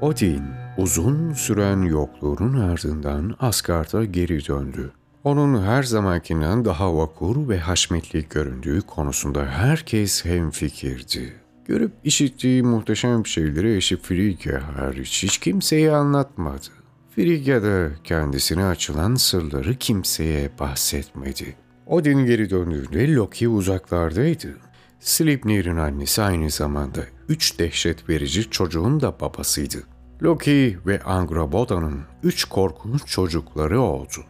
Odin uzun süren yokluğunun ardından Asgard'a geri döndü. Onun her zamankinden daha vakur ve haşmetli göründüğü konusunda herkes hemfikirdi. Görüp işittiği muhteşem şeyleri eşi Frigya hariç hiç kimseye anlatmadı. Frigya da kendisine açılan sırları kimseye bahsetmedi. Odin geri döndüğünde Loki uzaklardaydı. Sleipnir'in annesi aynı zamanda üç dehşet verici çocuğun da babasıydı. Loki ve Angraboda'nın üç korkunç çocukları oldu.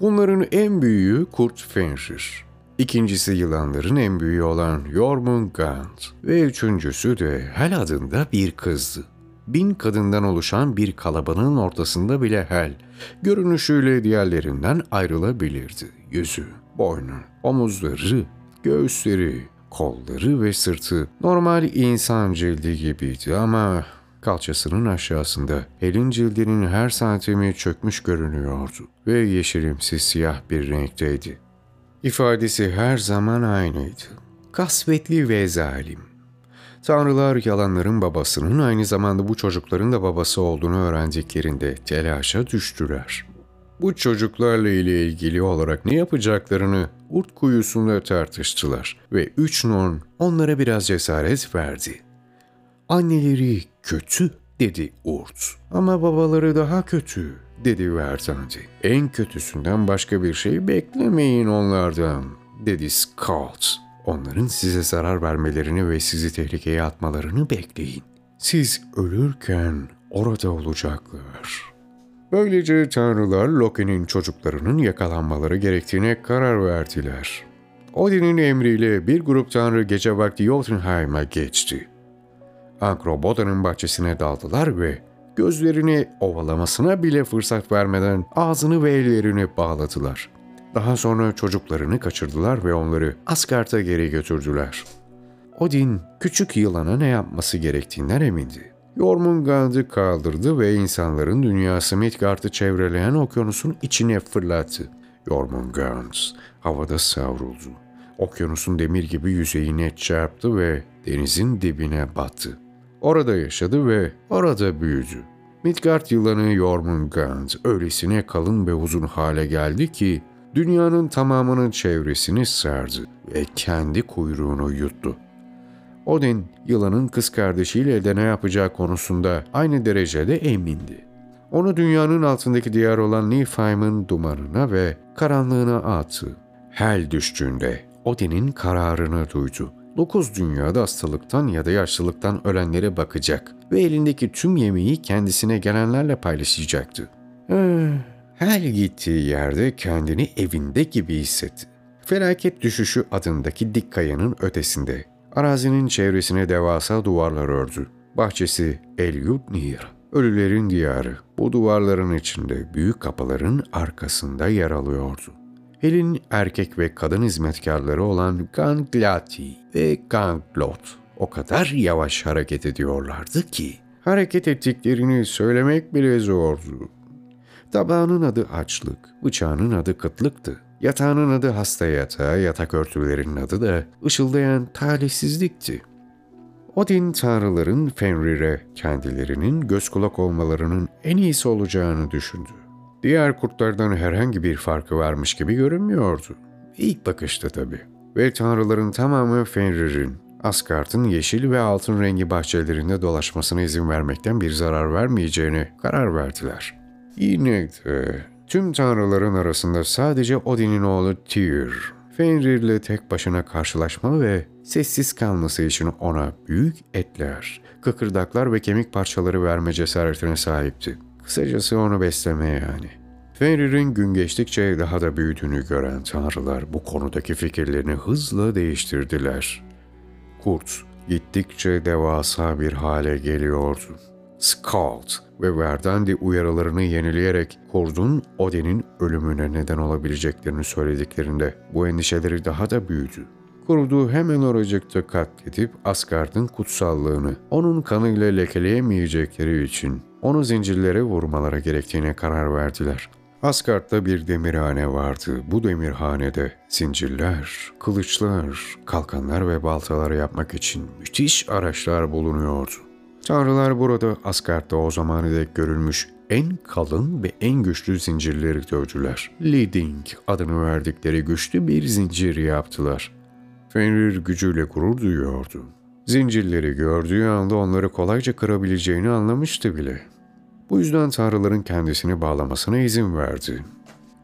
Bunların en büyüğü Kurt Fenrir. İkincisi yılanların en büyüğü olan Jormungand ve üçüncüsü de Hel adında bir kızdı. Bin kadından oluşan bir kalabalığın ortasında bile Hel, görünüşüyle diğerlerinden ayrılabilirdi. Yüzü, boynu, omuzları, göğüsleri, kolları ve sırtı normal insan cildi gibiydi ama kalçasının aşağısında elin cildinin her santimi çökmüş görünüyordu ve yeşilimsi siyah bir renkteydi. İfadesi her zaman aynıydı. Kasvetli ve zalim. Tanrılar yalanların babasının aynı zamanda bu çocukların da babası olduğunu öğrendiklerinde telaşa düştüler. Bu çocuklarla ile ilgili olarak ne yapacaklarını Urt kuyusunda tartıştılar ve Üç Non onlara biraz cesaret verdi. Anneleri kötü dedi Urt ama babaları daha kötü dedi Vertandi. En kötüsünden başka bir şey beklemeyin onlardan dedi Scott. Onların size zarar vermelerini ve sizi tehlikeye atmalarını bekleyin. Siz ölürken orada olacaklar. Böylece tanrılar Loki'nin çocuklarının yakalanmaları gerektiğine karar verdiler. Odin'in emriyle bir grup tanrı gece vakti Jotunheim'a geçti. Ankroboda'nın bahçesine daldılar ve gözlerini ovalamasına bile fırsat vermeden ağzını ve ellerini bağladılar. Daha sonra çocuklarını kaçırdılar ve onları Asgard'a geri götürdüler. Odin küçük yılana ne yapması gerektiğinden emindi. Jormungand'ı kaldırdı ve insanların dünyası Midgard'ı çevreleyen okyanusun içine fırlattı. Jormungand havada savruldu. Okyanusun demir gibi yüzeyine çarptı ve denizin dibine battı. Orada yaşadı ve orada büyüdü. Midgard yılanı Jormungand öylesine kalın ve uzun hale geldi ki dünyanın tamamının çevresini sardı ve kendi kuyruğunu yuttu. Odin, yılanın kız kardeşiyle de ne yapacağı konusunda aynı derecede emindi. Onu dünyanın altındaki diyar olan Niflheim'in dumanına ve karanlığına attı. Hel düştüğünde Odin'in kararını duydu. Dokuz dünyada hastalıktan ya da yaşlılıktan ölenlere bakacak ve elindeki tüm yemeği kendisine gelenlerle paylaşacaktı. Eh, Hel gittiği yerde kendini evinde gibi hissetti. Felaket düşüşü adındaki dik kayanın ötesinde Arazinin çevresine devasa duvarlar ördü. Bahçesi Elyud Nir, ölülerin diyarı. Bu duvarların içinde büyük kapıların arkasında yer alıyordu. Hel'in erkek ve kadın hizmetkarları olan Ganglati ve Ganglot o kadar yavaş hareket ediyorlardı ki hareket ettiklerini söylemek bile zordu. Tabağının adı açlık, bıçağının adı kıtlıktı. Yatağının adı hasta yatağı, yatak örtülerinin adı da ışıldayan talihsizlikti. Odin tanrıların Fenrir'e kendilerinin göz kulak olmalarının en iyisi olacağını düşündü. Diğer kurtlardan herhangi bir farkı varmış gibi görünmüyordu. İlk bakışta tabii. Ve tanrıların tamamı Fenrir'in, Asgard'ın yeşil ve altın rengi bahçelerinde dolaşmasına izin vermekten bir zarar vermeyeceğine karar verdiler. Yine de tüm tanrıların arasında sadece Odin'in oğlu Tyr, Fenrir'le tek başına karşılaşma ve sessiz kalması için ona büyük etler, kıkırdaklar ve kemik parçaları verme cesaretine sahipti. Kısacası onu besleme yani. Fenrir'in gün geçtikçe daha da büyüdüğünü gören tanrılar bu konudaki fikirlerini hızla değiştirdiler. Kurt gittikçe devasa bir hale geliyordu. Skald ve Verdandi uyarılarını yenileyerek kurdun Odin'in ölümüne neden olabileceklerini söylediklerinde bu endişeleri daha da büyüdü. Kurdu hemen oracıkta katledip Asgard'ın kutsallığını onun kanıyla lekeleyemeyecekleri için onu zincirlere vurmalara gerektiğine karar verdiler. Asgard'da bir demirhane vardı. Bu demirhanede zincirler, kılıçlar, kalkanlar ve baltalar yapmak için müthiş araçlar bulunuyordu. Tanrılar burada Asgard'da o zamana dek görülmüş en kalın ve en güçlü zincirleri dövdüler. Leading adını verdikleri güçlü bir zincir yaptılar. Fenrir gücüyle gurur duyuyordu. Zincirleri gördüğü anda onları kolayca kırabileceğini anlamıştı bile. Bu yüzden tanrıların kendisini bağlamasına izin verdi.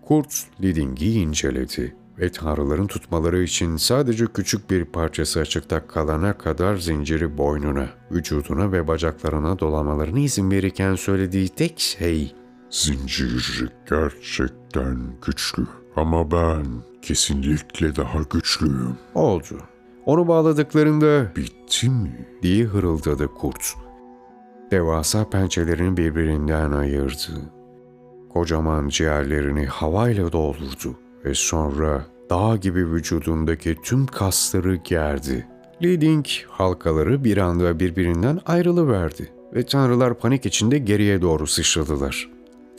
Kurt Liding'i inceledi ve tanrıların tutmaları için sadece küçük bir parçası açıkta kalana kadar zinciri boynuna, vücuduna ve bacaklarına dolamalarına izin verirken söylediği tek şey Zincir gerçekten güçlü ama ben kesinlikle daha güçlüyüm. oldu. Onu bağladıklarında Bitti mi? diye hırıldadı kurt. Devasa pençelerini birbirinden ayırdı. Kocaman ciğerlerini havayla doldurdu ve sonra dağ gibi vücudundaki tüm kasları gerdi. Leading halkaları bir anda birbirinden ayrılıverdi ve tanrılar panik içinde geriye doğru sıçradılar.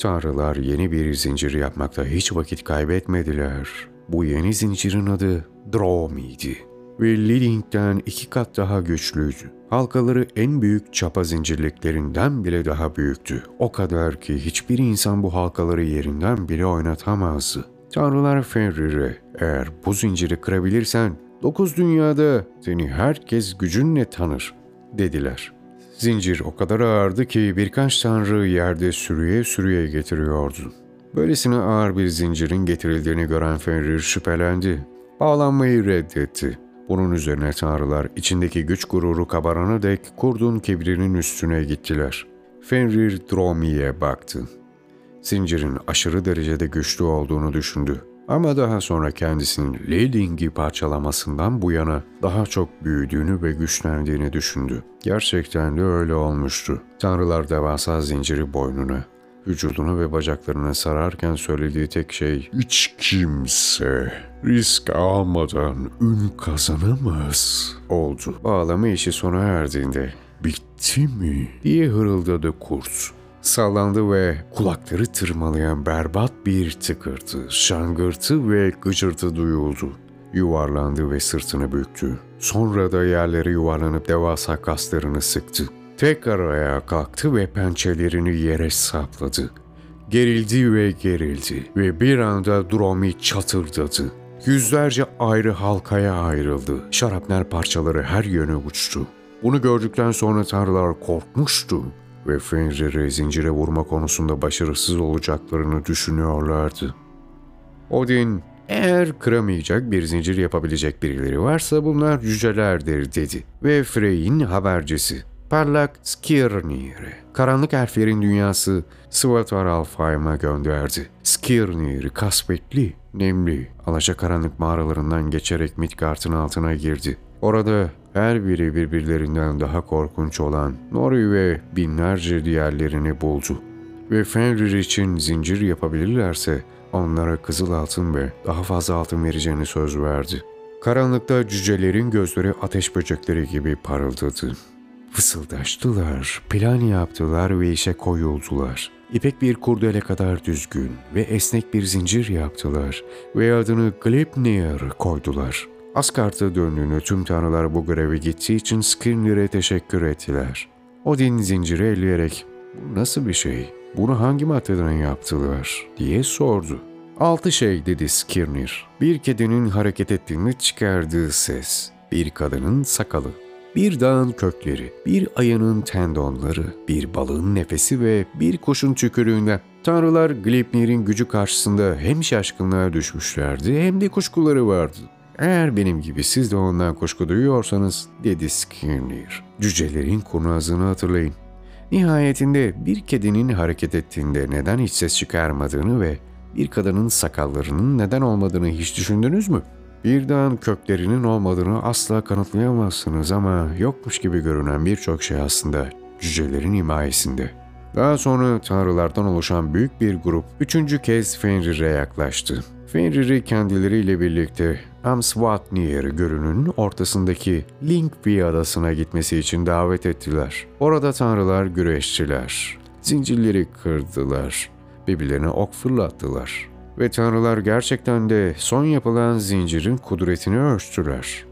Tanrılar yeni bir zincir yapmakta hiç vakit kaybetmediler. Bu yeni zincirin adı Dromi'ydi ve Liling'den iki kat daha güçlüydü. Halkaları en büyük çapa zincirliklerinden bile daha büyüktü. O kadar ki hiçbir insan bu halkaları yerinden bile oynatamazdı. Tanrılar Fenrir'e eğer bu zinciri kırabilirsen dokuz dünyada seni herkes gücünle tanır dediler. Zincir o kadar ağırdı ki birkaç tanrı yerde sürüye sürüye getiriyordu. Böylesine ağır bir zincirin getirildiğini gören Fenrir şüphelendi. Bağlanmayı reddetti. Bunun üzerine tanrılar içindeki güç gururu kabarana dek kurdun kibrinin üstüne gittiler. Fenrir Dromi'ye baktı. Zincirin aşırı derecede güçlü olduğunu düşündü. Ama daha sonra kendisinin Leading'i parçalamasından bu yana daha çok büyüdüğünü ve güçlendiğini düşündü. Gerçekten de öyle olmuştu. Tanrılar devasa zinciri boynuna, vücuduna ve bacaklarına sararken söylediği tek şey Hiç kimse risk almadan ün kazanamaz. oldu. Bağlama işi sona erdiğinde Bitti mi? diye hırıldadı kurt. Sallandı ve kulakları tırmalayan berbat bir tıkırtı, şangırtı ve gıcırtı duyuldu. Yuvarlandı ve sırtını büktü. Sonra da yerlere yuvarlanıp devasa kaslarını sıktı. Tekrar ayağa kalktı ve pençelerini yere sapladı. Gerildi ve gerildi ve bir anda Dromi çatırdadı. Yüzlerce ayrı halkaya ayrıldı. Şarapnel parçaları her yöne uçtu. Bunu gördükten sonra tanrılar korkmuştu ve Fenrir'i zincire vurma konusunda başarısız olacaklarını düşünüyorlardı. Odin, eğer kıramayacak bir zincir yapabilecek birileri varsa bunlar cücelerdir dedi ve Frey'in habercisi Parlak Skirnir'i, karanlık elflerin dünyası Svatar Alfheim'a gönderdi. Skirnir kasvetli, nemli, alacakaranlık mağaralarından geçerek Midgard'ın altına girdi. Orada her biri birbirlerinden daha korkunç olan Nori ve binlerce diğerlerini buldu. Ve Fenrir için zincir yapabilirlerse onlara kızıl altın ve daha fazla altın vereceğini söz verdi. Karanlıkta cücelerin gözleri ateş böcekleri gibi parıldadı. Fısıldaştılar, plan yaptılar ve işe koyuldular. İpek bir kurdele kadar düzgün ve esnek bir zincir yaptılar ve adını Gleipnir koydular. Asgard'a döndüğünü tüm tanrılar bu göreve gittiği için Skirnir'e teşekkür ettiler. Odin zinciri elleyerek bu nasıl bir şey, bunu hangi maddeden yaptılar diye sordu. Altı şey dedi Skirnir. Bir kedinin hareket ettiğini çıkardığı ses, bir kadının sakalı, bir dağın kökleri, bir ayının tendonları, bir balığın nefesi ve bir kuşun tükürüğünden tanrılar Gleipnir'in gücü karşısında hem şaşkınlığa düşmüşlerdi hem de kuşkuları vardı. Eğer benim gibi siz de ondan kuşku duyuyorsanız dedi Skirnir. Cücelerin kurnazlığını hatırlayın. Nihayetinde bir kedinin hareket ettiğinde neden hiç ses çıkarmadığını ve bir kadının sakallarının neden olmadığını hiç düşündünüz mü? Bir dağın köklerinin olmadığını asla kanıtlayamazsınız ama yokmuş gibi görünen birçok şey aslında cücelerin himayesinde. Daha sonra tanrılardan oluşan büyük bir grup üçüncü kez Fenrir'e yaklaştı. Fenrir'i kendileriyle birlikte Amsvatnir gölünün ortasındaki Lingvi adasına gitmesi için davet ettiler. Orada tanrılar güreştiler. Zincirleri kırdılar. Birbirlerine ok fırlattılar. Ve tanrılar gerçekten de son yapılan zincirin kudretini ölçtüler.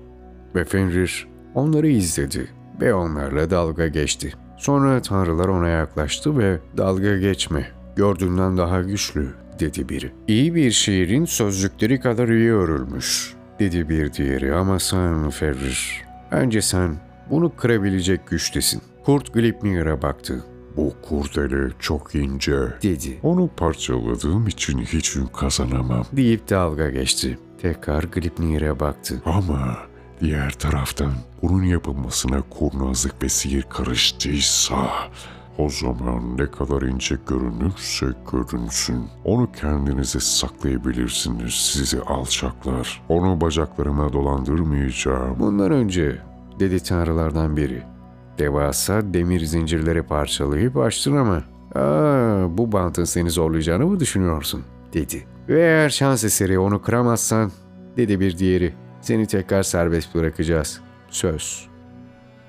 Ve Fenrir onları izledi ve onlarla dalga geçti. Sonra tanrılar ona yaklaştı ve dalga geçme, gördüğünden daha güçlü dedi biri. İyi bir şiirin sözcükleri kadar iyi örülmüş dedi bir diğeri ama sen Ferrir. Bence sen bunu kırabilecek güçtesin. Kurt Glipnir'e baktı Bu kurdele çok ince. dedi. Onu parçaladığım için hiç ün kazanamam. Deyip dalga geçti. Tekrar Glipnir'e baktı. Ama diğer taraftan bunun yapılmasına kurnazlık ve sihir karıştıysa o zaman ne kadar ince görünürse görünsün. Onu kendinize saklayabilirsiniz sizi alçaklar. Onu bacaklarıma dolandırmayacağım. Bundan önce dedi tanrılardan biri. Devasa demir zincirleri parçalayıp açtın ama Aa, bu bantın seni zorlayacağını mı düşünüyorsun? dedi. Ve eğer şans eseri onu kıramazsan dedi bir diğeri. Seni tekrar serbest bırakacağız. Söz.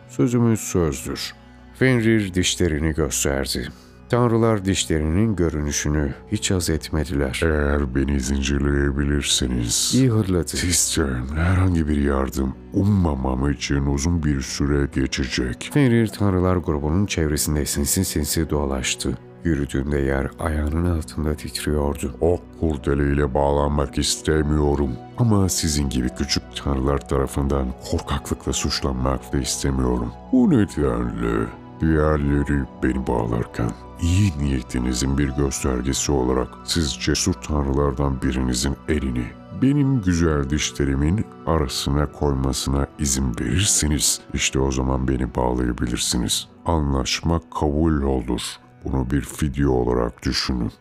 Sözümüz sözdür. Fenrir dişlerini gösterdi. Tanrılar dişlerinin görünüşünü hiç haz etmediler. Eğer beni zincirleyebilirseniz İyi hırladı. Sizden herhangi bir yardım ummamam için uzun bir süre geçecek. Fenrir Tanrılar grubunun çevresinde sinsi sinsi dolaştı. Yürüdüğünde yer ayağının altında titriyordu. O kurdeleyle bağlanmak istemiyorum. Ama sizin gibi küçük tanrılar tarafından korkaklıkla suçlanmak da istemiyorum. Bu nedenle diğerleri beni bağlarken iyi niyetinizin bir göstergesi olarak siz cesur tanrılardan birinizin elini benim güzel dişlerimin arasına koymasına izin verirseniz işte o zaman beni bağlayabilirsiniz. Anlaşma kabul olur. Bunu bir fidye olarak düşünün.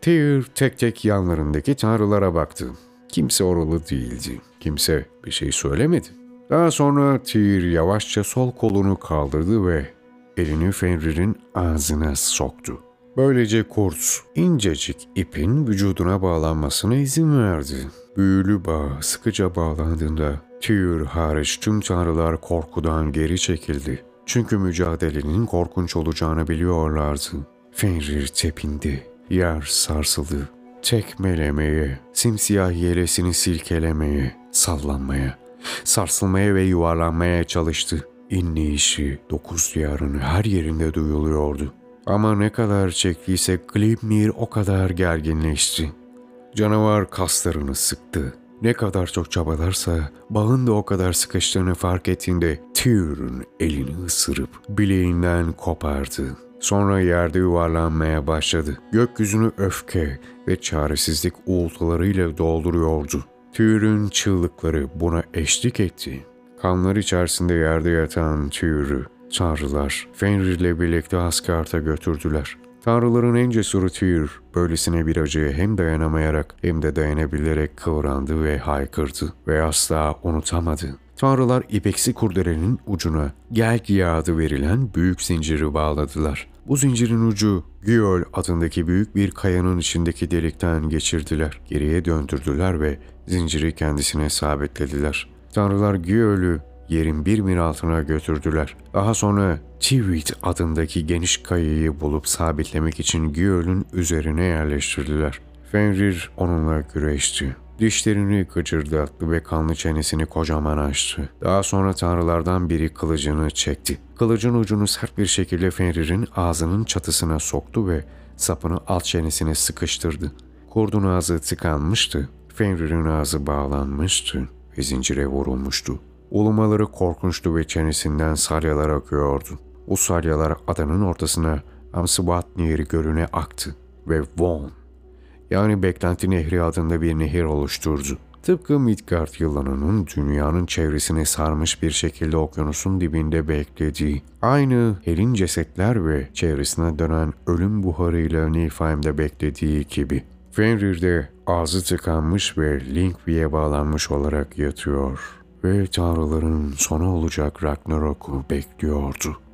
Tyr tek tek yanlarındaki tanrılara baktı. Kimse oralı değildi. Kimse bir şey söylemedi. Daha sonra Tyr yavaşça sol kolunu kaldırdı ve elini Fenrir'in ağzına soktu. Böylece kurt incecik ipin vücuduna bağlanmasına izin verdi. Büyülü bağ sıkıca bağlandığında Tyr hariç tüm tanrılar korkudan geri çekildi. Çünkü mücadelenin korkunç olacağını biliyorlardı. Fenrir tepindi. Yer sarsıldı. Tekmelemeye, simsiyah yelesini silkelemeye, sallanmaya, sarsılmaya ve yuvarlanmaya çalıştı. İnleyişi dokuz diyarın her yerinde duyuluyordu. Ama ne kadar çektiyse Gleipnir o kadar gerginleşti. Canavar kaslarını sıktı. Ne kadar çok çabalarsa bağın da o kadar sıkıştığını fark ettiğinde Tyr'ün elini ısırıp bileğinden kopardı. Sonra yerde yuvarlanmaya başladı. Gökyüzünü öfke ve çaresizlik uğultularıyla dolduruyordu. Tyr'ün çığlıkları buna eşlik etti. Kanlar içerisinde yerde yatan Tyr'ü tanrılar Fenrir'le birlikte Asgard'a götürdüler. Tanrıların en cesuru Tyr, böylesine bir acıya hem dayanamayarak hem de dayanabilerek kıvrandı ve haykırdı ve asla unutamadı. Tanrılar ipeksi kurdelenin ucuna Gelgi adı verilen büyük zinciri bağladılar. Bu zincirin ucu Gyol adındaki büyük bir kayanın içindeki delikten geçirdiler. Geriye döndürdüler ve zinciri kendisine sabitlediler. Tanrılar Gyol'ü yerin bir mil altına götürdüler. Daha sonra Tivit adındaki geniş kayayı bulup sabitlemek için Gyol'ün üzerine yerleştirdiler. Fenrir onunla güreşti. Dişlerini gıcırdattı ve kanlı çenesini kocaman açtı. Daha sonra tanrılardan biri kılıcını çekti. Kılıcın ucunu sert bir şekilde Fenrir'in ağzının çatısına soktu ve sapını alt çenesine sıkıştırdı. Kurdun ağzı tıkanmıştı. Fenrir'in ağzı bağlanmıştı zincire vurulmuştu. Ulumaları korkunçtu ve çenesinden salyalar akıyordu. O salyalar adanın ortasına Amsvatnir gölüne aktı ve Von yani Beklenti Nehri adında bir nehir oluşturdu. Tıpkı Midgard yılanının dünyanın çevresine sarmış bir şekilde okyanusun dibinde beklediği, aynı Hel'in cesetler ve çevresine dönen ölüm buharıyla Niflheim'de beklediği gibi. Fenrir'de ağzı tıkanmış ve Lingvi'ye bağlanmış olarak yatıyor ve tanrıların sonu olacak Ragnarok'u bekliyordu.